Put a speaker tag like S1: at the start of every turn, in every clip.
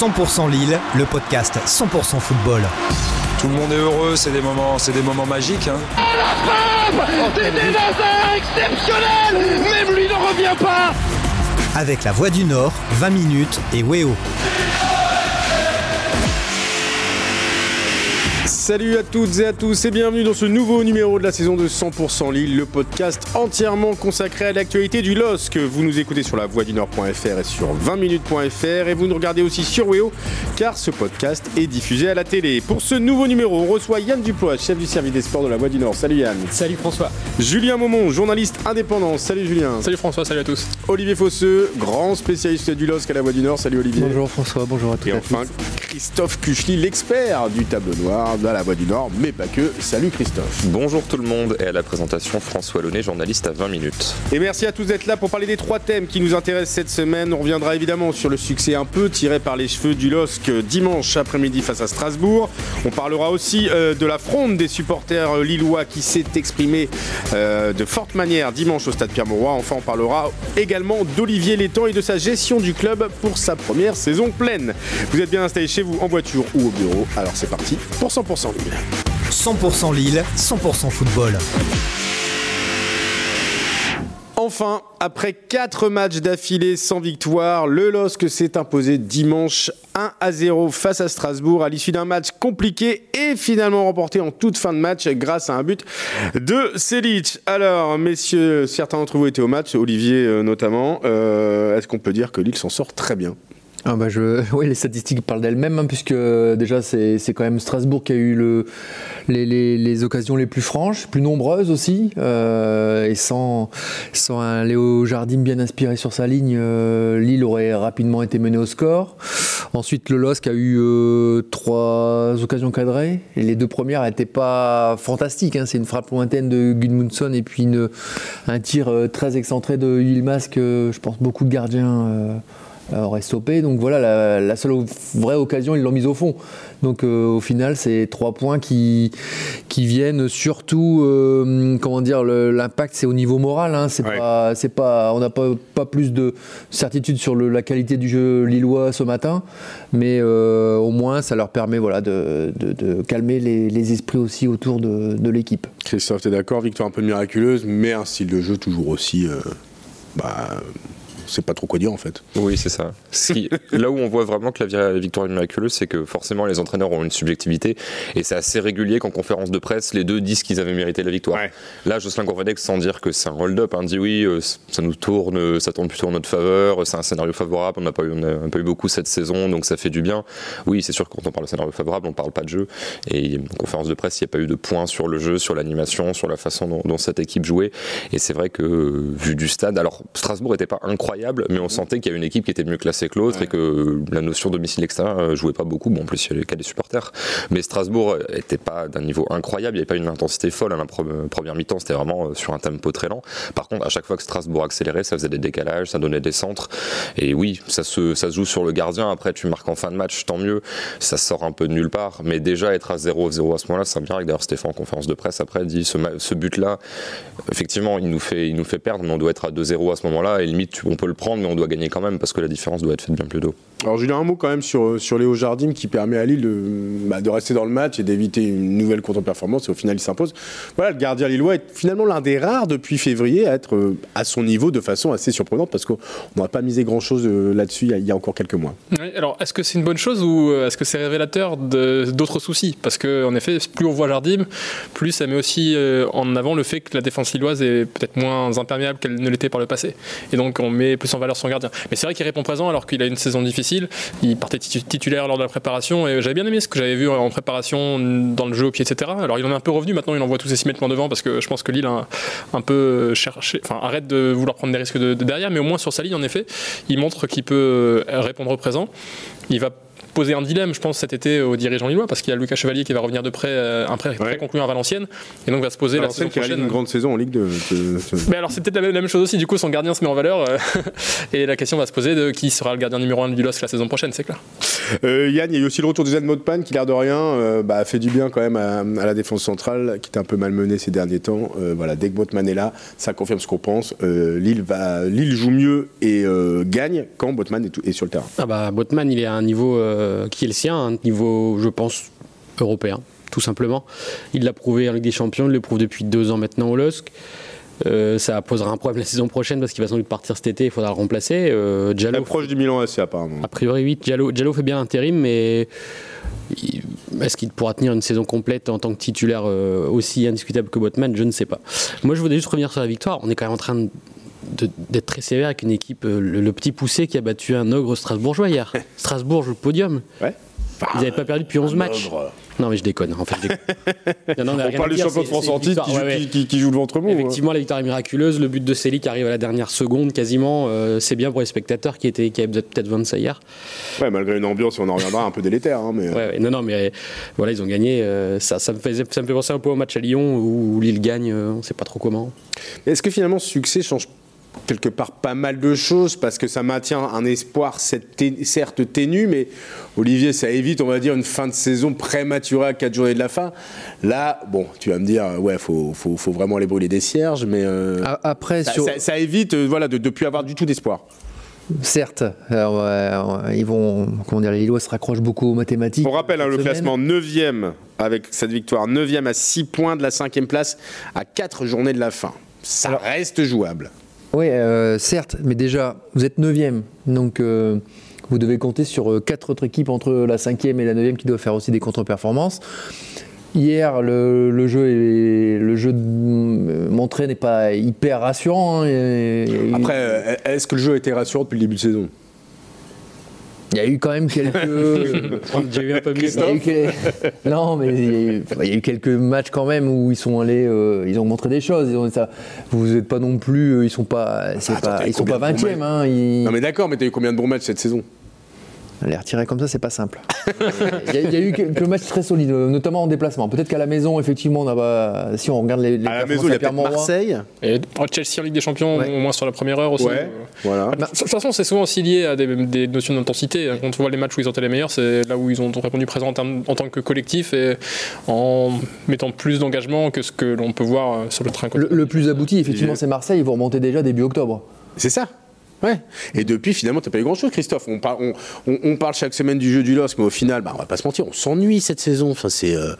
S1: 100% Lille, le podcast 100% football.
S2: Tout le monde est heureux, c'est des moments, c'est des moments magiques. Hein.
S3: C'est des hasards exceptionnels Même lui ne revient pas
S1: Avec la Voix du Nord, 20 minutes et Weo.
S4: Salut à toutes et à tous et bienvenue dans ce nouveau numéro de la saison de 100% Lille, le podcast entièrement consacré à l'actualité du LOSC. Vous nous écoutez sur la voie du nord.fr et sur 20minutes.fr et vous nous regardez aussi sur Weo car ce podcast est diffusé à la télé. Pour ce nouveau numéro, on reçoit Yann Duplois, chef du service des sports de la voie du Nord. Salut Yann.
S5: Salut François.
S4: Julien Maumont, journaliste indépendant. Salut Julien.
S5: Salut François, salut à tous.
S4: Olivier Fosseux, grand spécialiste du LOSC à la voie du Nord. Salut Olivier.
S6: Bonjour François, bonjour à tous.
S4: Et enfin, Christophe Cuchely, l'expert du tableau noir de la Voix du Nord, mais pas que. Salut Christophe.
S7: Bonjour tout le monde et à la présentation François Launay, journaliste à 20 minutes.
S4: Et merci à tous d'être là pour parler des trois thèmes qui nous intéressent cette semaine. On reviendra évidemment sur le succès un peu tiré par les cheveux du LOSC dimanche après-midi face à Strasbourg. On parlera aussi euh, de la fronde des supporters euh, lillois qui s'est exprimée euh, de forte manière dimanche au stade Pierre-Mauroy. Enfin, on parlera également d'Olivier Létang et de sa gestion du club pour sa première saison pleine. Vous êtes bien installé chez vous en voiture ou au bureau. Alors c'est parti pour 100% Lille.
S1: 100% Lille, 100% football.
S4: Enfin, après 4 matchs d'affilée sans victoire, le LOSC s'est imposé dimanche 1 à 0 face à Strasbourg à l'issue d'un match compliqué et finalement remporté en toute fin de match grâce à un but de Selic. Alors, messieurs, certains d'entre vous étaient au match, Olivier euh, notamment. Euh, Est-ce qu'on peut dire que Lille s'en sort très bien?
S6: Ah bah je, oui, les statistiques parlent d'elles-mêmes, hein, puisque euh, déjà c'est quand même Strasbourg qui a eu le, les, les, les, occasions les plus franches, plus nombreuses aussi, euh, et sans, sans un Léo Jardim bien inspiré sur sa ligne, euh, Lille aurait rapidement été mené au score. Ensuite, le LOSC a eu euh, trois occasions cadrées, et les deux premières n'étaient pas fantastiques. Hein, c'est une frappe lointaine de Gudmundsson et puis une, un tir très excentré de Yilmaz que je pense beaucoup de gardiens aurait stoppé. Donc voilà, la, la, seule vraie occasion, ils l'ont mise au fond. Donc euh, au final, c'est trois points qui, qui viennent surtout, euh, comment dire, l'impact c'est au niveau moral. Hein. C'est ouais. pas, c'est pas, on n'a pas, pas plus de certitude sur le, la qualité du jeu lillois ce matin, mais euh, au moins ça leur permet voilà, de, de, de calmer les, les, esprits aussi autour de, de l'équipe.
S4: Christophe, tu es d'accord Victoire un peu miraculeuse, mais un style de jeu toujours aussi. Bah, c'est pas trop quoi dire en fait.
S7: Oui, c'est ça. Qui, là où on voit vraiment que la victoire est miraculeuse, c'est que forcément les entraîneurs ont une subjectivité et c'est assez régulier qu'en conférence de presse, les deux disent qu'ils avaient mérité la victoire. Ouais. Là, Jocelyn Gourvenec, sans dire que c'est un hold-up, hein, dit oui, euh, ça nous tourne, ça tourne plutôt en notre faveur, c'est un scénario favorable, on n'a pas, eu, on a pas eu beaucoup cette saison, donc ça fait du bien. Oui, c'est sûr que quand on parle de scénario favorable, on parle pas de jeu. Et en conférence de presse, il n'y a pas eu de points sur le jeu, sur l'animation, sur la façon dont, dont cette équipe jouait. Et c'est vrai que, vu du stade, alors Strasbourg n'était pas incroyable mais on sentait qu'il y a une équipe qui était mieux classée que l'autre ouais. et que la notion domicile extérieur jouait pas beaucoup. Bon, en plus, il y a les cas des supporters. Mais Strasbourg n'était pas d'un niveau incroyable, il n'y avait pas une intensité folle à la première mi-temps, c'était vraiment sur un tempo très lent. Par contre, à chaque fois que Strasbourg accélérait, ça faisait des décalages, ça donnait des centres. Et oui, ça se, ça se joue sur le gardien. Après, tu marques en fin de match, tant mieux. Ça sort un peu de nulle part. Mais déjà, être à 0-0 à ce moment-là, c'est un miracle. D'ailleurs, Stéphane, en conférence de presse, après, dit ce, ce but-là, effectivement, il nous, fait, il nous fait perdre, mais on doit être à 2-0 à ce moment-là. Et limite, on peut le prendre, mais on doit gagner quand même parce que la différence doit être faite bien plus tôt.
S4: Alors Julien, un mot quand même sur, sur Léo Jardim qui permet à Lille de, bah, de rester dans le match et d'éviter une nouvelle contre-performance et au final il s'impose. Voilà, le gardien lillois est finalement l'un des rares depuis février à être euh, à son niveau de façon assez surprenante parce qu'on n'a pas misé grand-chose euh, là-dessus il, y a encore quelques mois.
S5: Oui, alors est-ce que c'est une bonne chose ou est-ce que c'est révélateur d'autres soucis? Parce qu'en effet, plus on voit Jardim, plus ça met aussi euh, en avant le fait que la défense lilloise est peut-être moins imperméable qu'elle ne l'était par le passé. Et donc on met plus en valeur son gardien. Mais c'est vrai qu'il répond présent alors qu'il a une saison difficile. Il partait titulaire lors de la préparation et j'avais bien aimé ce que j'avais vu en préparation dans le jeu au pied, etc. Alors il en est un peu revenu. Maintenant, il envoie tous ses 6 mètres devant parce que je pense que Lille a un, peu cherché, enfin arrête de vouloir prendre des risques de, de derrière, mais au moins sur sa ligne, en effet, il montre qu'il peut répondre au présent. Il va poser un dilemme, je pense, cet été aux dirigeants lillois, parce qu'il y a Lucas Chevalier qui va revenir de près, un prêt très ouais. concluant à Valenciennes, et donc va se poser
S4: Alors
S5: la saison
S4: qui
S5: prochaine.
S4: une grande saison en Ligue de. de, de...
S5: Mais alors c'est peut-être la, la même, chose aussi. Du coup, son gardien se met en valeur, euh, et la question va se poser de qui sera le gardien numéro 1 du LOSC la saison prochaine, c'est clair.
S4: Euh, Yann, il y a eu aussi le retour de Zed Modpan qui, l'air de rien, euh, bah, fait du bien quand même à, à, la défense centrale, qui était un peu malmenée ces derniers temps. Euh, voilà, dès que Botman est là, ça confirme ce qu'on pense. Euh, Lille, va, Lille joue mieux et gagne quand Botman est, est, sur le terrain.
S8: Ah bah, Botman, il est à un niveau euh, qui est le sien, un niveau, je pense, européen, tout simplement. Il l'a prouvé en Ligue des Champions, il le prouve depuis deux ans maintenant au LOSC. Euh, ça posera un problème la saison prochaine parce qu'il va sans doute partir cet été, il faudra le remplacer. Euh, Diallo,
S4: proche du Milan AC apparemment.
S8: a priori, oui. Diallo, Diallo fait bien l'intérim, mais est-ce qu'il pourra tenir une saison complète en tant que titulaire euh, aussi indiscutable que Botman? Je ne sais pas. Moi, je voudrais juste revenir sur la victoire. On est quand même en train de- d'être très sévère avec une équipe, euh, le, le petit poussé qui a battu un ogre strasbourgeois hier. Strasbourg joue le podium.
S4: Ouais.
S8: Ils n'avaient pas perdu depuis 11 matchs. Non, mais je déconne. En fait, je déconne. Non, non, mais
S4: On parle du champion de France en titre qui,
S8: ouais, ouais.
S4: qui- joue le ventre mou. hein.
S8: Effectivement, la victoire est miraculeuse. Le but de Célie qui arrive à la dernière seconde, quasiment, euh, c'est bien pour les spectateurs qui, étaient, qui avaient peut-être besoin de ça hier.
S4: Ouais, malgré une ambiance, on en reviendra un peu délétère. hein, mais...
S8: Ouais, ouais. Non, non, mais euh, voilà, ils ont gagné. euh, ça, ça, me faisait, ça me fait penser un peu au match à Lyon où, où Lille gagne, euh, on ne sait pas trop comment.
S4: Est-ce que finalement ce succès change quelque part pas mal de choses parce que ça maintient un espoir certes ténu mais Olivier ça évite on va dire une fin de saison prématurée à 4 journées de la fin là bon tu vas me dire ouais faut, faut, faut vraiment aller brûler des cierges mais euh,
S6: Après,
S4: ça,
S6: sur,
S4: ça- ça évite euh, voilà, de ne plus avoir du tout d'espoir
S6: certes, alors, euh, ils vont, comment dire, les Lillois se raccrochent beaucoup aux mathématiques.
S4: on rappelle hein, le
S6: semaine.
S4: classement 9e avec cette victoire 9e à 6 points de la 5e place à 4 journées de la fin ça reste jouable
S6: Oui, euh, certes, mais déjà, vous êtes 9e, donc euh, vous devez compter sur euh, quatre autres équipes entre la 5e et la 9e qui doivent faire aussi des contre-performances. Hier, le, jeu, est- le jeu montré n'est pas hyper rassurant. hein,
S4: après est-ce que le jeu a été rassurant depuis le début de saison?
S6: Y a eu quand même quelques.
S8: J'ai eu un peu mieux.
S6: Il y a eu que- Non, mais il y, a eu, il y a eu quelques matchs quand même où ils sont allés, euh, ils ont montré des choses. Ils ont, ça, vous n'êtes pas non plus, euh, ils sont pas,
S4: Attends,
S6: ils sont pas
S4: combien de bons
S6: 20e. Hein, ils-
S4: non mais d'accord mais t'as eu combien de bons matchs cette saison?
S6: Les retirer comme ça, c'est pas simple. Il y, a- il y a eu quelques matchs très solides, notamment en déplacement. Peut-être qu'à la maison, effectivement, on a pas, si on regarde les, les
S4: à la
S6: performances
S4: maison il y a Marseille
S5: Et Chelsea en Ligue des Champions,
S6: Ouais.
S5: au moins sur la première heure aussi.
S4: ouais voilà
S5: De toute façon, c'est souvent aussi lié à des, des notions d'intensité. Quand on voit les matchs où ils ont été les meilleurs, c'est là où ils ont répondu présent en, termes- en tant que collectif et en mettant plus d'engagement que ce que l'on peut voir euh, sur le train.
S6: Le, le plus abouti, effectivement, c'est Marseille. Ils vont remonter déjà début octobre.
S4: C'est ça. Ouais. Et depuis, finalement, t'as pas eu grand-chose, Christophe. On, par- on, on- on parle chaque semaine du jeu du LOSC, mais au final, bah, on va pas se mentir, on s'ennuie cette saison. Enfin, c'est. euh,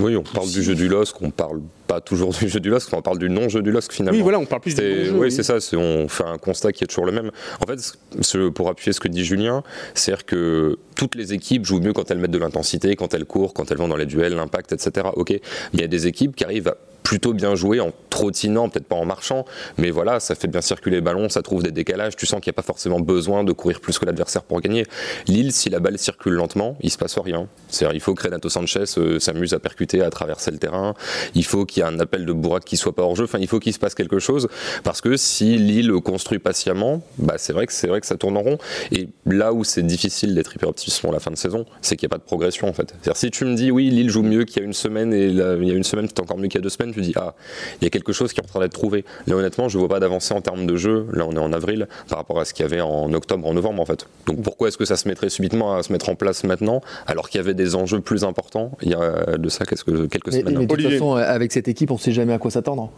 S7: Oui, on parle du jeu du LOSC, on parle pas toujours du jeu du LOSC, on parle du non-jeu du LOSC finalement.
S4: Oui, voilà, on parle plus du non-jeu,
S7: Oui,
S4: oui.
S7: c'est ça, on fait un constat qui est toujours le même. En fait, ce- pour appuyer ce que dit Julien, c'est-à-dire que toutes les équipes jouent mieux quand elles mettent de l'intensité, quand elles courent, quand elles vont dans les duels, l'impact, etc. Ok, Mais il y a des équipes qui arrivent à plutôt bien jouer en trottinant, peut-être pas en marchant, mais voilà, ça fait bien circuler le ballon, ça trouve des décalages, tu sens qu'il n'y a pas forcément besoin de courir plus que l'adversaire pour gagner. Lille, si la balle circule lentement, il se passe rien. C'est-à-dire, il faut que Renato Sanchez euh, s'amuse à percuter, à traverser le terrain, il faut qu'il y ait un appel de Bourak qui soit pas hors jeu, enfin, il faut qu'il se passe quelque chose, parce que si Lille construit patiemment, bah, c'est vrai que c'est vrai que ça tourne en rond. Et là où c'est difficile d'être hyper optimiste pour la fin de saison, c'est qu'il n'y a pas de progression en fait. C'est-à-dire, si tu me dis oui, Lille joue mieux qu'il y a une semaine et il y a une semaine, c'est encore mieux qu'il y a deux semaines, tu dis ah, il y a quelque chose qui est en train d'être trouvé. Là, honnêtement, je vois pas d'avancée en termes de jeu. Là, on est en avril par rapport à ce qu'il y avait en octobre, en novembre en fait. Donc pourquoi est-ce que ça se mettrait subitement à se mettre en place maintenant, alors qu'il y avait des enjeux plus importants il y a de ça quelques, quelques
S6: Mais,
S7: semaines.
S6: mais de toute façon, avec cette équipe, on ne sait jamais à quoi s'attendre.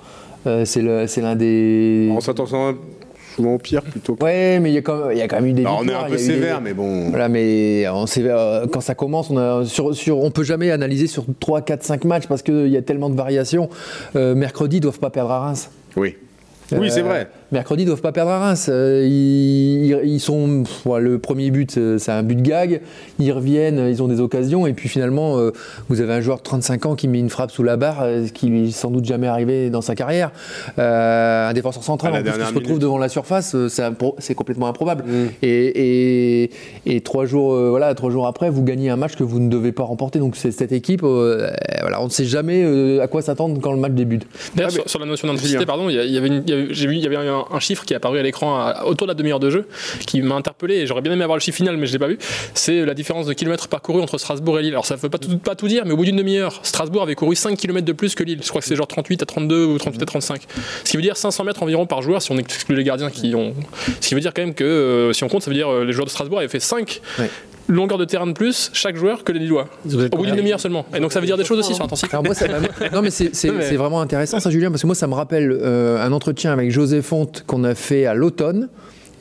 S6: Euh, c'est l'un des.
S4: On s'attend souvent au pire plutôt. que-
S6: Ouais, mais il y, a quand même- il y a quand même eu des.
S4: Alors, on est
S6: victoires,
S4: un peu
S6: des-
S4: sévère, mais bon.
S6: Voilà, mais on sait, euh, quand ça commence, on a sur, sur, on peut jamais analyser sur 3, 4, 5 matchs parce qu'il y a tellement de variations. Euh, mercredi, ils doivent pas perdre à Reims.
S4: Oui. Oui, c'est
S6: Euh,
S4: vrai.
S6: Mercredi, ils doivent pas perdre à Reims. Euh, ils, sont. pff, le premier but, euh, c'est un but gag. Ils reviennent, ils ont des occasions. Et puis finalement, euh, vous avez un joueur de 35 ans qui met une frappe sous la barre, ce qui lui est sans doute jamais arrivé dans sa carrière. Euh, un défenseur central, en plus, qui se retrouve
S4: minute.
S6: devant la surface, c'est complètement improbable.
S4: Mm.
S6: Et, et, et trois, jours, euh, voilà, trois jours après, vous gagnez un match que vous ne devez pas remporter. Donc c'est cette équipe, euh, voilà, on ne sait jamais à quoi s'attendre quand le match débute.
S5: D'ailleurs,
S4: Ah,
S5: sur, sur la notion d'intensité, pardon, il y, avait une- il y avait- j'ai vu, il y avait un, un chiffre qui est apparu à l'écran autour de la demi-heure de jeu, qui m'a interpellé et j'aurais bien aimé avoir le chiffre final, mais je l'ai pas vu. C'est la différence de kilomètres parcourus entre Strasbourg et Lille. Alors ça ne veut pas tout, dire, mais au bout d'une demi-heure, Strasbourg avait couru 5 km de plus que Lille. Je crois que c'est genre 38 à 32 ou 38 à 35. Ce qui veut dire 500 mètres environ par joueur si on exclut les gardiens qui ont. Ce qui veut dire quand même que euh, si on compte, ça veut dire euh, les joueurs de Strasbourg avaient fait 5
S6: Ouais.
S5: Longueurs de terrain de plus chaque joueur que les Lillois. Au bout d'une demi-heure seulement. Et donc ça veut dire des choses aussi sur l'intensité.
S6: Non mais c'est c'est-
S5: Mais-
S6: c'est vraiment intéressant ça Julien parce que moi ça me rappelle euh, un entretien avec José Fonte qu'on a fait à l'automne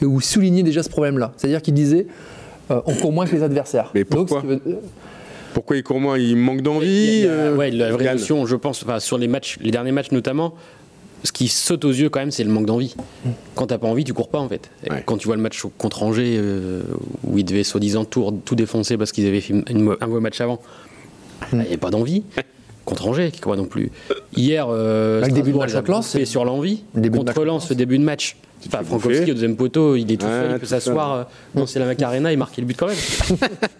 S6: et où il soulignait déjà ce problème-là. C'est-à-dire qu'il disait euh, on court moins que les adversaires.
S4: Mais pourquoi Pourquoi il court moins? Il manque d'envie
S8: euh, Ouais, la vraie notion, je pense, sur les matchs, les derniers matchs notamment, ce qui saute aux yeux quand même, c'est le manque d'envie. Quand t'as pas envie, tu cours pas en fait. Quand tu vois le match contre Angers, euh, où ils devaient soi-disant tout, tout défoncer parce qu'ils avaient fait un mauvais match avant, il n'y avait pas d'envie. contre Angers, qui croit non plus. Hier, euh,
S6: le début de match
S8: sur l'envie. Contre Lens, le début de match. Enfin, Frankowski au deuxième poteau, il est tout seul, il peut s'asseoir euh, c'est la Macarena et marquer le but quand même.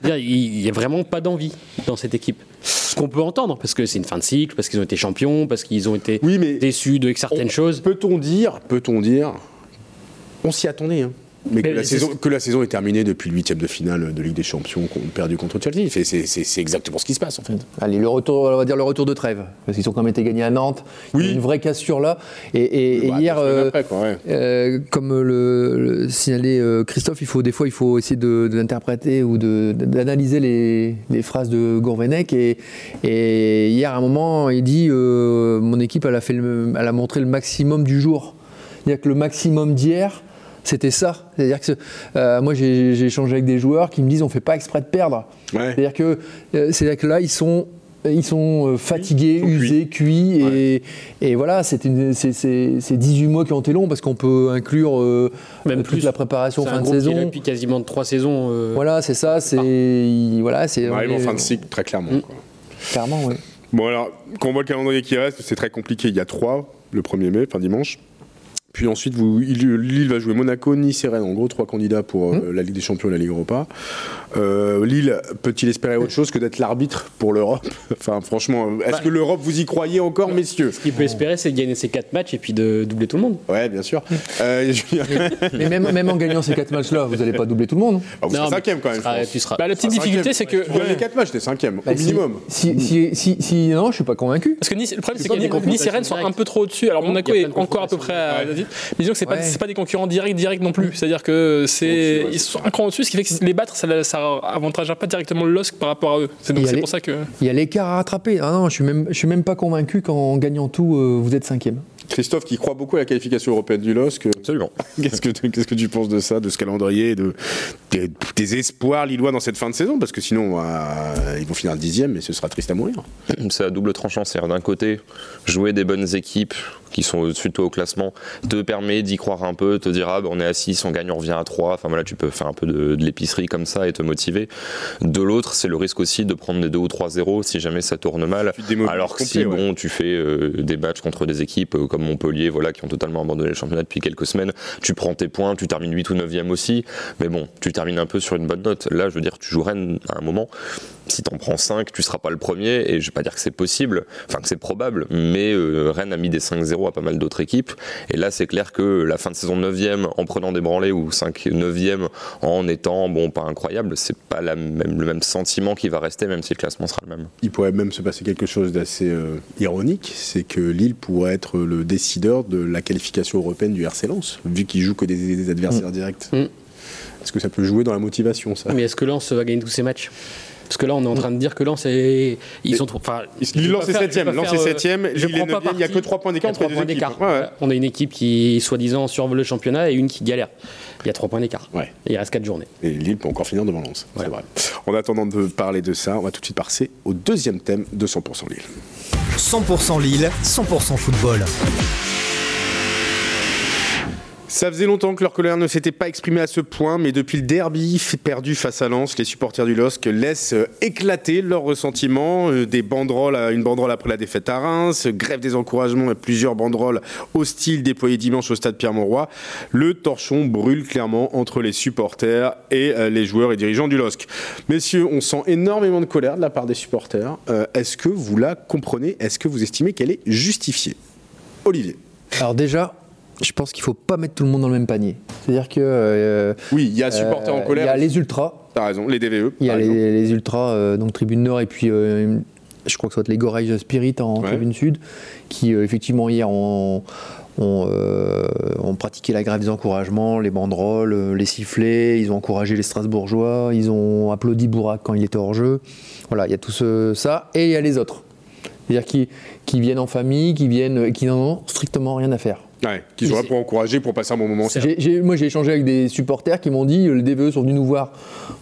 S8: il n'y a vraiment pas d'envie dans cette équipe. Ce qu'on peut entendre, parce que c'est une fin de cycle, parce qu'ils ont été champions, parce qu'ils ont été déçus de certaines choses.
S4: Peut-on dire, peut-on dire, on s'y attendait. Hein. Mais, que, la saison, que, la saison, est terminée depuis le huitième de finale de Ligue des Champions qu'on a perdu contre Chelsea. C'est exactement ce qui se passe en fait.
S6: Allez, le retour, on va dire le retour de trêve, parce qu'ils ont quand même été gagnés à Nantes. Oui. Il y a une vraie cassure là. Et, bah, hier, euh, euh, comme le, signalait euh, Christophe, il faut des fois il faut essayer d'interpréter ou d'analyser les, les, phrases de Gourvenec. Et, hier, à un moment, il dit mon équipe, elle a, fait elle a montré le maximum du jour. Il y a que le maximum d'hier c'était ça. C'est-à-dire que euh, moi, j'ai échangé avec des joueurs qui me disent on fait pas exprès de perdre. C'est-à-dire que, euh, que là, ils sont ils sont euh, fatigués, usés, cuits, et, voilà, c'est 18 mois qui ont été longs parce qu'on peut inclure
S8: même plus
S6: la préparation fin de saison.
S8: depuis quasiment trois saisons.
S6: Voilà, c'est ça, c'est voilà, c'est.
S4: On arrive en fin de cycle très clairement. Mm.
S6: Clairement, oui.
S4: Bon alors, quand on voit le calendrier qui reste, c'est très compliqué. Il y a trois le 1er mai, fin dimanche. Puis ensuite, vous, Lille va jouer Monaco, Nice et Rennes. En gros, trois candidats pour euh, mmh. la Ligue des Champions et la Ligue Europa. Euh, Lille peut-il espérer autre chose que d'être l'arbitre pour l'Europe? Enfin, franchement, est-ce bah. que l'Europe, vous y croyez encore, messieurs?
S8: Ce qu'il peut espérer, c'est de gagner ces quatre matchs et puis de doubler tout le monde.
S4: Ouais, bien sûr.
S6: Euh, mais même, même, en gagnant ces quatre matchs-là, vous n'allez pas doubler tout le monde.
S4: Ah, vous serez cinquième quand même. tu
S8: seras... Bah, la petite difficulté, c'est que.
S4: Vous gagnez quatre matchs, t'es cinquième, au bah, minimum.
S6: Si, si, si, non, je suis pas convaincu.
S5: Parce que nice, le problème, c'est que Nice et Rennes sont un peu trop au-dessus. Alors Monaco est encore à peu près à. Mais disons que c'est pas c'est pas des concurrents directs, directs non plus. C'est-à-dire que c'est ils sont un cran au-dessus, ce qui fait que les battre, ça, ça avantagera pas directement le LOSC par rapport à eux. C'est donc c'est pour ça que.
S6: Il y a l'écart à rattraper. Ah non, je suis même, je suis même pas convaincu qu'en gagnant tout, euh, vous êtes cinquième.
S4: Christophe qui croit beaucoup à la qualification européenne du LOSC.
S7: Absolument.
S4: Qu'est-ce que, qu'est-ce que tu penses de ça, de ce calendrier, de, des, espoirs lillois dans cette fin de saison? Parce que sinon, euh, ils vont finir le dixième et ce sera triste à mourir.
S7: C'est à double tranchant. C'est d'un côté, jouer des bonnes équipes qui sont au-dessus de toi au classement te permet d'y croire un peu, te dire ah, ben, on est à 6, on gagne, on revient à 3. Enfin voilà, tu peux faire un peu de, l'épicerie comme ça et te motiver. De l'autre, c'est le risque aussi de prendre des 2 ou 3-0 si jamais ça tourne mal. Alors que si bon, tu fais euh, des matchs contre des équipes euh, comme Montpellier, voilà, qui ont totalement abandonné le championnat depuis quelques semaines, tu prends tes points, tu termines 8 ou 9e aussi, mais bon, tu termines un peu sur une bonne note. Là, je veux dire, tu jouerais à un moment, si t'en prends 5, tu seras pas le premier, et je vais pas dire que c'est possible, enfin que c'est probable, mais euh, Rennes a mis des 5-0 à pas mal d'autres équipes, et là c'est clair que la fin de saison 9ème en prenant des branlés, ou 5 9ème en étant, bon, pas incroyable, c'est pas la même, le même sentiment qui va rester, même si le classement sera le même.
S4: Il pourrait même se passer quelque chose d'assez euh, ironique, c'est que Lille pourrait être le décideur de la qualification européenne du RC Lens, vu qu'il joue que des, adversaires mm. directs. Mm. Est-ce que ça peut jouer dans la motivation, ça?
S8: Mais est-ce que Lens va gagner tous ses matchs? Parce que là, on est en train de dire que Lens est. Ils sont trop. Enfin,
S4: Lens est 7 Lens est 7 Il n'y a que 3 points d'écart.
S8: On a une équipe qui, soi-disant, survole le championnat et une qui galère. Il y a 3 points d'écart.
S4: Ouais.
S8: il reste 4 journées.
S4: Et Lille peut encore finir devant Lens. C'est vrai. En attendant de parler de ça, on va tout de suite passer au deuxième thème de 100% Lille.
S1: 100% Lille, 100% football.
S4: Ça faisait longtemps que leur colère ne s'était pas exprimée à ce point, mais depuis le derby perdu face à Lens, les supporters du LOSC laissent euh, éclater leur ressentiment. Euh, des banderoles, une banderole après la défaite à Reims, grève des encouragements et plusieurs banderoles hostiles déployées dimanche au stade Pierre-Mauroy. Le torchon brûle clairement entre les supporters et euh, les joueurs et dirigeants du LOSC. Messieurs, on sent énormément de colère de la part des supporters. Est-ce que vous la comprenez? Est-ce que vous estimez qu'elle est justifiée? Olivier.
S6: Alors déjà, je pense qu'il ne faut pas mettre tout le monde dans le même panier. C'est-à-dire que.
S4: Euh, oui, il y a supporters en colère.
S6: Il y a les ultras.
S4: T'as raison, les DVE.
S6: Il y a les, ultras, euh, donc Tribune Nord, et puis euh, je crois que ce soit les Gorage Spirit en Tribune Sud, qui effectivement hier ont, ont, pratiqué la grève des encouragements, les banderoles, les sifflets, ils ont encouragé les Strasbourgeois, ils ont applaudi Bourak quand il était hors jeu. Voilà, il y a tout ça, et il y a les autres. C'est-à-dire qui, qui viennent en famille, qui viennent, qui n'en ont strictement rien à faire.
S4: Ouais, qu'ils auraient pour encourager, pour passer un bon moment.
S6: J'ai- moi, j'ai échangé avec des supporters qui m'ont dit le DVE sont venus nous voir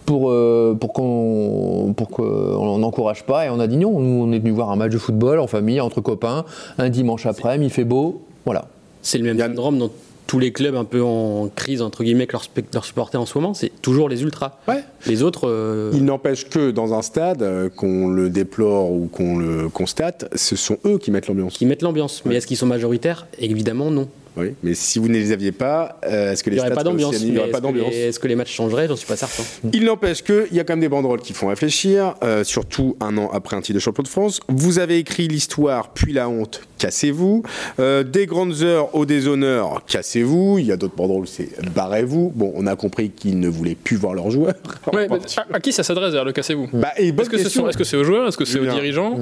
S6: pour, euh, pour qu'on pour qu'on n'encourage pas. Et on a dit non, nous, on est venus voir un match de football en famille, entre copains, un dimanche après-midi, il fait beau. Voilà.
S8: C'est le même syndrome dans tous les clubs un peu en crise, entre guillemets, que leurs, leurs supporters en ce moment. C'est toujours les ultras.
S4: Ouais.
S8: Les autres. euh,
S4: Il n'empêche que dans un stade, euh, qu'on le déplore ou qu'on le constate, ce sont eux qui mettent l'ambiance.
S8: qui mettent l'ambiance. Mais est-ce qu'ils sont majoritaires? Évidemment, non.
S4: Oui, mais si vous ne les aviez pas, euh, est-ce que
S8: Il
S4: les Il n'y aurait pas
S8: Est-ce que,
S4: d'ambiance.
S8: est-ce que les matchs changeraient J'en suis pas certain.
S4: Il n'empêche qu'il y a quand même des banderoles qui font réfléchir, euh, surtout un an après un titre de champion de France. Vous avez écrit l'histoire, puis la honte, cassez-vous. Euh, des grandes heures au déshonneur, cassez-vous. Il y a d'autres banderoles, c'est barrez-vous. Bon, on a compris qu'ils ne voulaient plus voir leurs joueurs.
S5: Ouais, mais à, à qui ça s'adresse le cassez-vous
S4: Bah,
S5: Est-ce que, ce c'est aux joueurs Est-ce que c'est aux
S4: Julien.
S5: dirigeants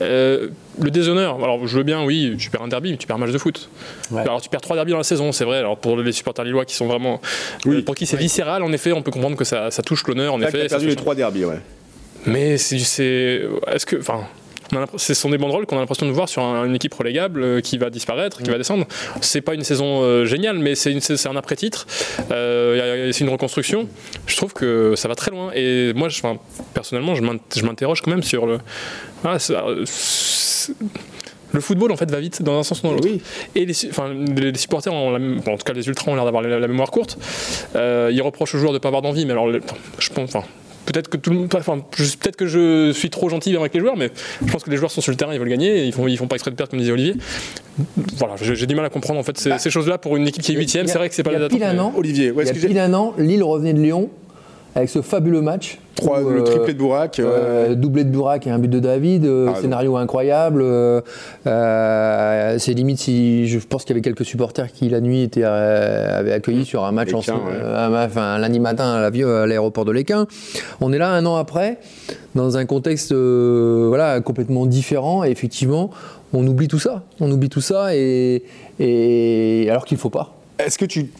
S5: Euh, Le déshonneur, alors je veux bien, oui, tu perds un derby, mais tu perds un match de foot. Alors tu perds trois derbies dans la saison, c'est vrai. Alors pour les supporters lillois qui sont vraiment.
S4: Oui.
S5: euh, pour qui c'est viscéral, en effet, on peut comprendre que ça, ça touche l'honneur, en
S4: Là,
S5: effet.
S4: a
S5: ça
S4: perdu les trois derbies, ouais.
S5: Mais c'est. Est-ce que. Enfin. Ce sont des banderoles qu'on a l'impression de voir sur un- une équipe relégable euh, qui va disparaître, qui va descendre. C'est pas une saison euh, géniale, mais c'est une- c'est un après-titre. C'est une reconstruction. Je trouve que ça va très loin. Et moi, je, enfin, personnellement, je m'in- je m'interroge quand même sur le. Ah, c'est- le football en fait va vite dans un sens ou dans l'autre.
S4: Oui.
S5: Et les, enfin, les supporters, ont la même- bon, en tout cas les ultras ont l'air d'avoir la, la mémoire courte. Euh, ils reprochent aux joueurs de ne pas avoir d'envie, mais alors je pense, enfin, peut-être que tout le monde, enfin, je- peut-être que je suis trop gentil avec les joueurs, mais je pense que les joueurs sont sur le terrain, ils veulent gagner, et ils font, ils font pas exprès de perdre comme disait Olivier. Voilà, j'ai j'ai du mal à comprendre en fait ces, ces choses-là pour une équipe qui est huitième. C'est vrai que c'est pas
S6: il y a
S5: les attentes,
S6: pile un an,
S4: Olivier, ouais,
S6: il y a pile un an, Lille revenait de Lyon avec ce fabuleux match.
S4: Trois-
S6: où,
S4: le
S6: euh,
S4: triplé de Bourac.
S6: Euh, doublé de Burak et un but de David, euh,
S4: Ah,
S6: scénario incroyable. euh, c'est limite si je pense qu'il y avait quelques supporters qui la nuit étaient avaient accueilli sur un match
S4: L'équin,
S6: ensemble,
S4: ouais.
S6: un- enfin, lundi matin à l'aéroport de l'Équin. On est là un an après, dans un contexte euh, voilà complètement différent. Et effectivement, on oublie tout ça. On oublie tout ça et, et alors qu'il faut pas.
S4: Est-ce que tu.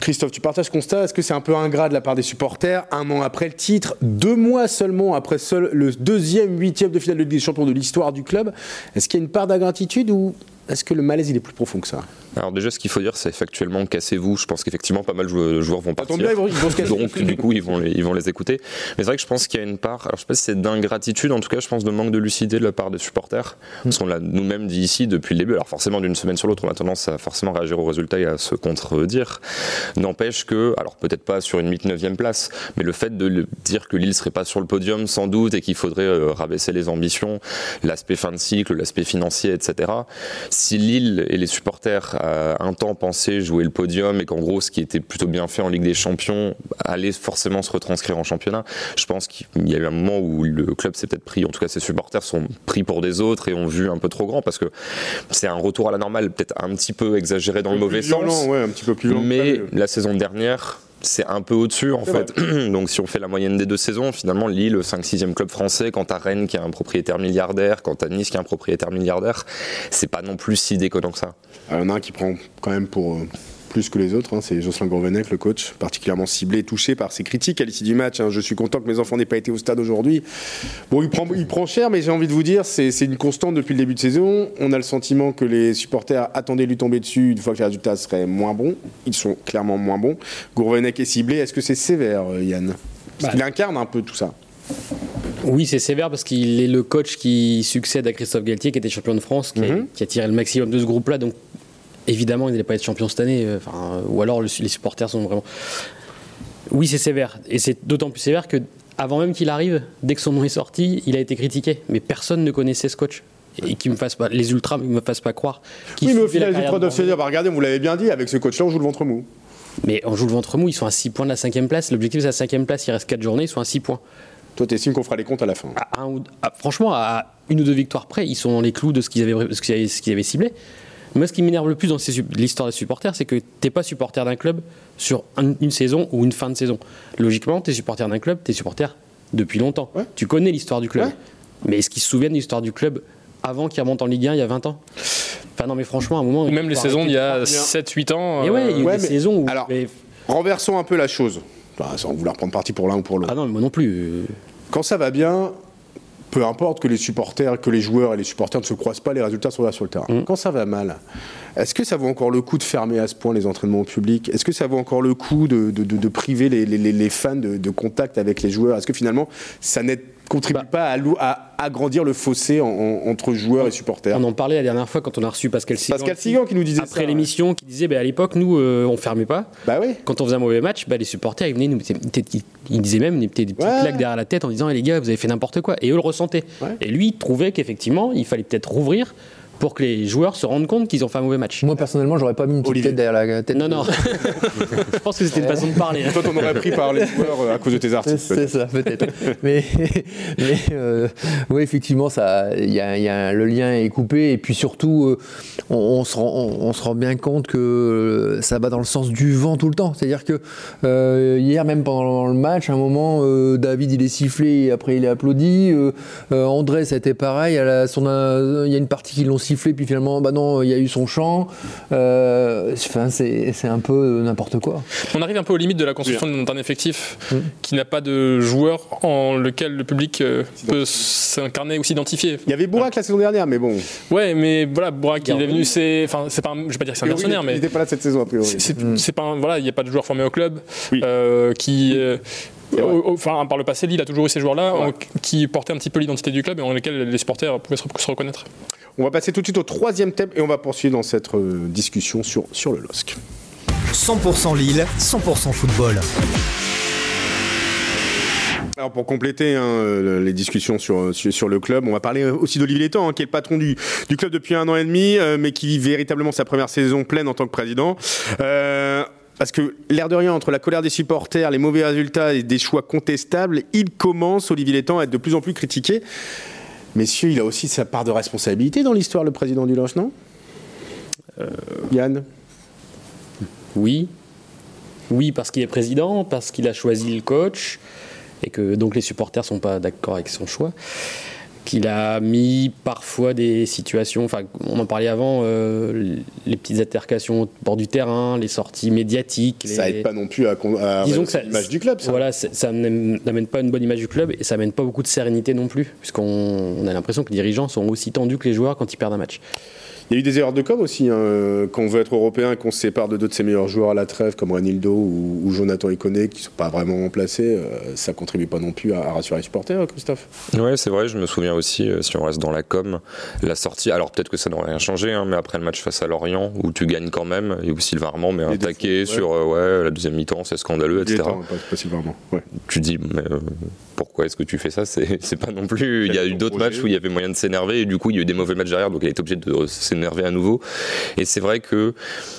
S4: Christophe, tu partages ce constat. Est-ce que c'est un peu ingrat de la part des supporters Un an après le titre, deux mois seulement après le deuxième huitième de finale de Ligue des Champions de l'histoire du club, est-ce qu'il y a une part d'ingratitude ou est-ce que le malaise il est plus profond que ça
S7: Alors déjà, ce qu'il faut dire, c'est factuellement cassez-vous. Je pense qu'effectivement, pas mal de jou- de joueurs vont partir.
S4: bien, ils vont, ils vont se casser.
S7: Donc, du coup, ils vont, les, ils vont les écouter. Mais c'est vrai que je pense qu'il y a une part, alors je sais pas si c'est d'ingratitude, en tout cas, je pense de manque de lucidité de la part des supporters. Parce qu'on l'a nous-mêmes dit ici depuis le début. Alors, forcément, d'une semaine sur l'autre, on a tendance à forcément réagir aux résultats et à se contredire. N'empêche que, alors peut-être pas sur une 8-9e place, mais le fait de dire que Lille serait pas sur le podium, sans doute, et qu'il faudrait euh, rabaisser les ambitions, l'aspect fin de cycle, l'aspect financier, etc. Si Lille et les supporters, à un temps, pensaient jouer le podium et qu'en gros, ce qui était plutôt bien fait en Ligue des Champions allait forcément se retranscrire en championnat, je pense qu'il y a eu un moment où le club s'est peut-être pris, en tout cas ses supporters sont pris pour des autres et ont vu un peu trop grand parce que c'est un retour à la normale, peut-être un petit peu exagéré dans le mauvais sens.
S4: lent, ouais, un petit peu plus.
S7: Mais la saison dernière, c'est un peu au-dessus en fait. Donc si on fait la moyenne des deux saisons, finalement Lille, le 5-6e club français, quand t'as Rennes qui a un propriétaire milliardaire, quand t'as Nice qui a un propriétaire milliardaire, c'est pas non plus si déconnant que ça.
S4: Ah, Il y en a un qui prend quand même pour euh, plus que les autres, hein, c'est Jocelyn Gourvenec, le coach, particulièrement ciblé, touché par ses critiques à l'issue du match. hein. Je suis content que mes enfants n'aient pas été au stade aujourd'hui. Bon, il prend, il prend cher, mais j'ai envie de vous dire, c'est une constante depuis le début de saison. On a le sentiment que les supporters attendaient de lui tomber dessus une fois que les résultats seraient moins bons. Ils sont clairement moins bons. Gourvenec est ciblé. Est-ce que c'est sévère, euh, Yann? Parce
S8: Bah.
S4: qu'il incarne un peu tout ça.
S8: Oui, c'est sévère parce qu'il est le coach qui succède à Christophe Galtier, qui était champion de France, qui, a,
S4: Mhm.
S8: qui a tiré le maximum de ce groupe-là. Donc, évidemment, il n'allait pas être champion cette année. euh, Enfin, euh, ou alors, le- les supporters sont vraiment. Oui, c'est sévère. Et c'est d'autant plus sévère que, avant même qu'il arrive, dès que son nom est sorti, il a été critiqué. Mais personne ne connaissait ce coach. Et qui me fasse pas, les ultras ne me fassent pas croire.
S4: Oui, mais au final, les ultras
S8: de
S4: doivent se dire, bah, regardez, vous l'avez bien dit, avec ce coach-là, on joue le ventre mou.
S8: Mais on joue le ventre mou, ils sont à 6 points de la cinquième place. L'objectif, c'est la cinquième place. Il reste 4 journées, ils sont à 6 points.
S4: Toi, t'estimes qu'on fera les comptes à la fin.
S8: à un à- franchement, à une ou deux victoires près, ils sont dans les clous de ce qu'ils avaient, ce qu'ils avaient, ce qu'ils avaient ciblé. Moi, ce qui m'énerve le plus dans l'histoire des supporters, c'est que t'es pas supporter d'un club sur un- une saison ou une fin de saison. Logiquement, t'es supporter d'un club, t'es supporter depuis longtemps.
S4: Ouais.
S8: Tu connais l'histoire du club.
S4: Ouais.
S8: Mais est-ce qu'ils se souviennent de l'histoire du club avant qu'il remonte en Ligue 1 il y a 20 ans? Enfin non, mais franchement, à un moment...
S5: Ou même les saisons il y a
S8: faire-
S5: 7-8 ans.
S8: Et ouais, il y a
S4: Ouais,
S8: des
S4: mais-
S8: saisons où...
S4: alors-
S8: mais-
S4: Renversons un peu la chose, Enfin, sans vouloir prendre parti pour l'un ou pour l'autre.
S8: Ah non, mais moi non plus. euh,
S4: Quand ça va bien, peu importe que les supporters, que les joueurs et les supporters ne se croisent pas, les résultats sont là sur le terrain.
S8: Mm.
S4: Quand ça va mal, est-ce que ça vaut encore le coup de fermer à ce point les entraînements au public? Est-ce que ça vaut encore le coup de, de- de- de priver les, les- les fans de, de contact avec les joueurs? Est-ce que finalement, ça ne contribue
S8: Bah.
S4: pas à, agrandir le fossé en- en- entre joueurs et supporters
S8: On en parlait la dernière fois quand on a reçu Pascal Sigan.
S4: Pascal Sigan qui nous disait
S8: Après l'émission, qui disait bah, à l'époque, nous, euh, on fermait pas.
S4: Bah oui.
S8: Quand on faisait un mauvais match, bah, les supporters, ils venaient nous ils, ils disaient même, ils mettaient des petites
S4: Ouais.
S8: claques derrière la tête en disant Eh, les gars, vous avez fait n'importe quoi. Et eux le ressentaient.
S4: Ouais.
S8: Et lui, il trouvait qu'effectivement, il fallait peut-être rouvrir pour que les joueurs se rendent compte qu'ils ont fait un mauvais match.
S6: Moi, personnellement, j'aurais pas mis une petite
S4: Olivier.
S6: tête derrière la tête.
S8: Non, non. Je pense que c'était une façon de parler.
S4: Toi, t'en aurais pris par les joueurs euh, à cause de tes
S6: C'est
S4: articles.
S6: c'est ça, peut-être. mais mais euh, oui, effectivement, ça, il y a, y a- le lien est coupé. Et puis surtout, euh, on, on se rend, on, on se rend bien compte que ça va dans le sens du vent tout le temps. C'est-à-dire que euh, hier, même pendant le match, à un moment, euh, David il est sifflé et après il est applaudi. Euh, euh, André, ça a été pareil. Il y a une partie qui l'ont sifflé, puis finalement, bah non, il y a eu son chant. Euh, Enfin, c'est c'est un peu n'importe quoi.
S5: On arrive un peu aux limites de la construction d'un effectif
S6: Mm.
S5: qui n'a pas de joueurs en lequel le public euh, peut s'incarner ou s'identifier.
S4: Il y avait Bourak la saison dernière, mais bon.
S5: Ouais, mais voilà, Bourak, il est venu, c'est, enfin, c'est pas, un- je vais pas dire que c'est un mercenaire,
S4: Il
S5: mais
S4: n'était pas là cette saison, a priori.
S5: c'est, c'est pas, un- voilà, il n'y a pas de joueurs formés au club
S4: Oui.
S5: euh, qui. Enfin, par le passé, Lille a toujours eu ces joueurs-là
S4: Ouais.
S5: qui portaient un petit peu l'identité du club et en lesquels les supporters pouvaient se, se reconnaître.
S4: On va passer tout de suite au troisième thème et on va poursuivre dans cette euh, discussion sur, sur le LOSC.
S1: 100% Lille, 100% football.
S4: Alors pour compléter hein, les discussions sur, sur, sur le club, on va parler aussi d'Olivier Létang, hein, qui est le patron du, du club depuis un an et demi, euh, mais qui vit véritablement sa première saison pleine en tant que président. Euh, parce que l'air de rien, entre la colère des supporters, les mauvais résultats et des choix contestables, il commence, Olivier Létang, à être de plus en plus critiqué. Messieurs, il a aussi sa part de responsabilité dans l'histoire, le président du LOSC, non? Yann?
S8: Oui. Oui, parce qu'il est président, parce qu'il a choisi le coach, et que donc les supporters sont pas d'accord avec son choix. Qu'il a mis parfois des situations, enfin, on en parlait avant, euh, les petites altercations au bord du terrain, les sorties médiatiques.
S4: Ça aide pas non plus à, con- à
S8: Disons que ça,
S4: l'image du club, ça.
S8: Voilà, ça n'amène pas une bonne image du club et ça n'amène pas beaucoup de sérénité non plus, puisqu'on on a l'impression que les dirigeants sont aussi tendus que les joueurs quand ils perdent un match.
S4: Il y a eu des erreurs de com aussi, hein, quand on veut être européen et qu'on se sépare de deux de ses meilleurs joueurs à la trêve, comme Ranildo ou, ou Jonathan Iconé, qui ne sont pas vraiment remplacés, euh, ça contribue pas non plus à, à rassurer les supporters, Christophe?
S7: Ouais, c'est vrai, je me souviens aussi, euh, si on reste dans la com, la sortie, alors peut-être que ça n'aurait rien changé, hein, mais après le match face à Lorient, où tu gagnes quand même, et où Sylvain Armand met un taquet
S4: ouais.
S7: sur euh, ouais, la deuxième mi-temps, c'est scandaleux, etc.
S4: temps, pas, pas si vraiment. Ouais.
S7: tu dis mais euh, pourquoi est-ce que tu fais ça c'est pas non plus il y a eu d'autres matchs où il y avait moyen de s'énerver et du coup il y a eu des mauvais matchs derrière donc il a été obligé de s'énerver à nouveau. Et c'est vrai que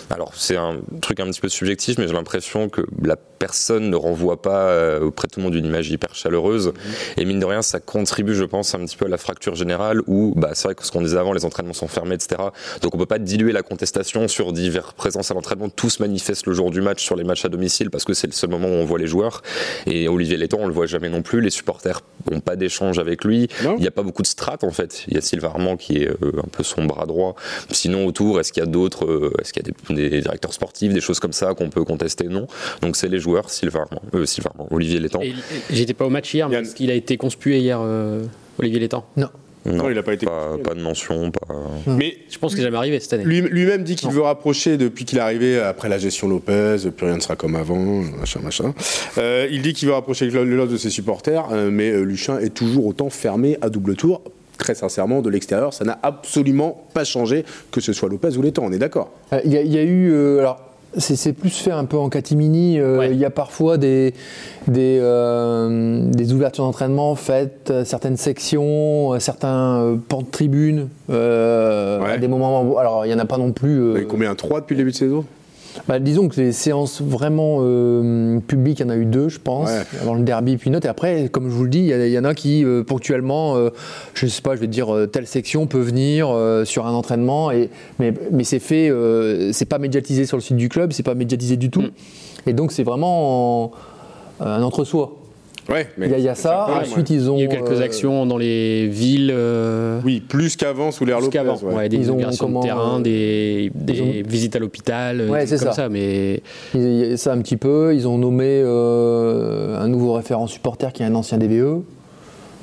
S7: alors c'est un truc un petit peu subjectif mais j'ai l'impression que la personne ne renvoie pas euh, auprès de tout le monde une image hyper chaleureuse. Et mine de rien ça contribue je pense un petit peu à la fracture générale où bah c'est vrai que ce qu'on disait avant les entraînements sont fermés etc donc on peut pas diluer la contestation sur divers présences à l'entraînement. Tout se manifeste le jour du match sur les matchs à domicile parce que c'est le seul moment où on voit les joueurs. Et Olivier Létang on le voit jamais non plus. Les supporters n'ont pas d'échange avec lui.
S4: Non.
S7: il n'y a pas beaucoup de strates en fait. Il y a Sylvain Armand qui est euh, un peu son bras droit. Sinon autour est-ce qu'il y a d'autres euh, est-ce qu'il y a des, des directeurs sportifs des choses comme ça qu'on peut contester? Non. Donc c'est les joueurs Sylvain Armand, euh, Sylvain Armand, Olivier Létang.
S8: J'étais pas au match hier, mais
S4: Yann.
S8: est-ce qu'il a été conspué hier, euh, Olivier Létang?
S6: Non.
S4: Non, il a pas été
S7: pas, pas de mention pas
S4: Mais
S8: Je pense que c'est jamais arrivé cette année.
S4: lui- lui-même dit qu'il veut rapprocher depuis qu'il est arrivé après la gestion Lopez, plus rien ne sera comme avant, machin, machin. Euh, il dit qu'il veut rapprocher le LOSC de ses supporters, euh, mais euh, Luchin est toujours autant fermé à double tour. Très sincèrement, de l'extérieur, ça n'a absolument pas changé, que ce soit Lopez ou Létang, on est d'accord.
S6: Euh, Il y, y a eu. euh, alors, c'est plus fait un peu en catimini. euh,
S8: Ouais.
S6: Il y a parfois des, des, euh, des ouvertures d'entraînement faites, certaines sections, certains euh, pans de tribune. euh,
S4: Ouais.
S6: À des moments. Alors, il n'y en a pas non plus. euh,
S4: Vous avez combien? 3 depuis le début de saison?
S6: Bah, disons que les séances vraiment euh, publiques, il y en a eu deux, je pense,
S4: Ouais.
S6: avant le derby puis une autre. Et après, comme je vous le dis, il y, en a qui, euh, ponctuellement, euh, je sais pas, je vais dire, euh, telle section peut venir euh, sur un entraînement, et, mais, mais c'est fait, euh, c'est pas médiatisé sur le site du club, c'est pas médiatisé du tout. Et donc, c'est vraiment en- un entre-soi.
S4: Ouais, mais
S6: Il y a, il y a ça,
S4: Ouais,
S6: ensuite ils ont.
S8: Il y a eu quelques
S6: euh,
S8: actions dans les villes. euh,
S4: Oui, plus qu'avant sous l'ère
S8: plus
S4: Lopez.
S8: qu'avant.
S4: ouais.
S8: Ouais, des
S6: Ils ont comment,
S8: de terrain,
S6: euh,
S8: des, des
S6: ils ont-
S8: visites à l'hôpital, des
S6: Ouais,
S8: trucs
S6: c'est
S8: comme
S6: ça.
S8: ça. Mais
S6: Il y a ça un petit peu. Ils ont nommé euh, un nouveau référent supporter qui est un ancien DBE.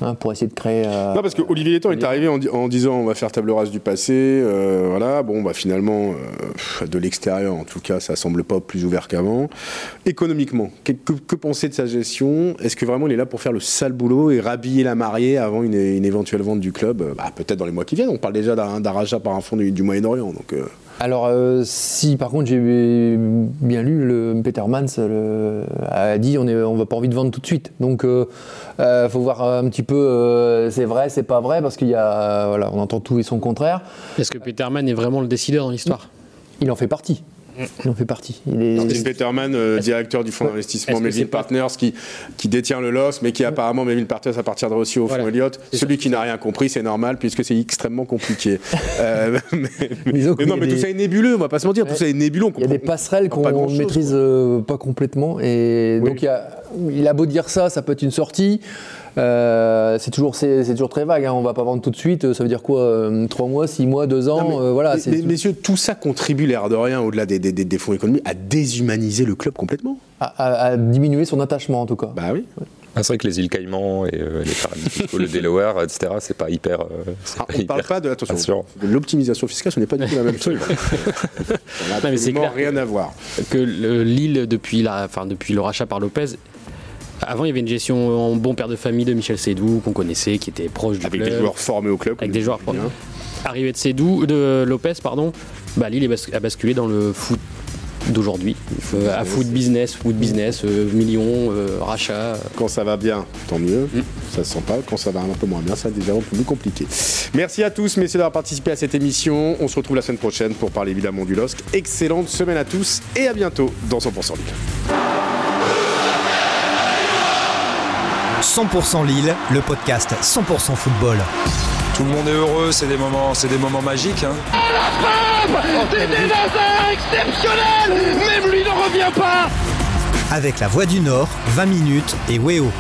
S6: Hein, pour essayer de créer. euh,
S4: Non, parce que Olivier Létang est arrivé en, di- en disant on va faire table rase du passé. euh, voilà, bon, bah finalement, euh, de l'extérieur, en tout cas, ça semble pas plus ouvert qu'avant. Économiquement, que, que, que penser de sa gestion? Est-ce que vraiment il est là pour faire le sale boulot et rhabiller la mariée avant une, une éventuelle vente du club? Bah, Peut-être dans les mois qui viennent. On parle déjà d'un rachat par un fonds du, du Moyen-Orient. Donc,
S6: Alors, euh, si par contre j'ai bien lu, le Petermans le- a dit on est, on va pas envie de vendre tout de suite. Donc, il faut voir un petit peu, euh, c'est vrai, c'est pas vrai, parce qu'il y a, voilà, on entend tout et son contraire.
S8: Est-ce que Peterman est vraiment le décideur dans l'histoire?
S6: Il en fait partie. Il en fait partie. Il est.
S4: Peterman, euh, directeur du fonds d'investissement
S8: pas-
S4: Partners, qui, qui détient le LOS, mais qui apparemment, Melvin Partners appartiendra aussi au
S8: Voilà.
S4: fonds Elliott. Celui qui n'a rien compris, c'est normal, puisque c'est extrêmement compliqué. Euh, mais, non, mais tout ça est nébuleux, on va pas se mentir, tout
S6: Ouais.
S4: ça est nébuleux.
S6: Il y a des passerelles qu'on
S4: grand-chose,
S6: maîtrise euh, pas complètement. Et
S4: Oui.
S6: donc, il, y a, il a beau dire ça, ça peut être une sortie. Euh, c'est toujours, c'est, toujours très vague. Hein. On va pas vendre tout de suite. Ça veut dire quoi euh, Trois mois, six mois, deux ans
S4: Non, mais-
S6: euh, Voilà.
S4: mais-
S6: c'est-
S4: mais- messieurs, tout ça contribue, l'air de rien, au-delà des, des- des- des fonds économiques, à déshumaniser le club complètement.
S6: à, à- à diminuer son attachement en tout cas.
S4: Bah oui.
S7: Ah, c'est vrai que les îles Caïmans et euh, les paradis fiscaux, le Delaware, etc., c'est pas hyper. euh,
S4: Ah,
S7: pas
S4: on ne parle
S7: hyper
S4: pas de, l'optimisation fiscale, ce n'est pas du tout la même chose. Ça n'a absolument
S8: clair.
S4: rien à voir.
S8: que le- Lille, depuis, la, enfin, depuis le rachat par Lopez, avant il y avait une gestion en bon père de famille de Michel Sédou, qu'on connaissait, qui était proche du
S4: Avec
S8: club.
S4: des joueurs formés au club.
S8: avec des joueurs
S4: bien.
S8: Arrivée de Sédou, de Lopez, pardon, bah, Lille a basculé dans le foot d'aujourd'hui. Euh, à foot business, foot business, euh, millions, euh, rachats.
S4: Quand ça va bien, tant mieux.
S8: Mm.
S4: Ça se sent pas. Quand ça va un peu moins bien, ça devient un peu plus compliqué. Merci à tous, messieurs, d'avoir participé à cette émission. On se retrouve la semaine prochaine pour parler évidemment du LOSC. Excellente semaine à tous et à bientôt dans 100% Lille.
S1: 100% Lille, le podcast 100% football.
S2: Tout le monde est heureux, c'est des moments, c'est des moments magiques. hein.
S3: C'était Nazar exceptionnel Même lui ne revient pas
S1: Avec la Voix du Nord, 20 minutes et Weo.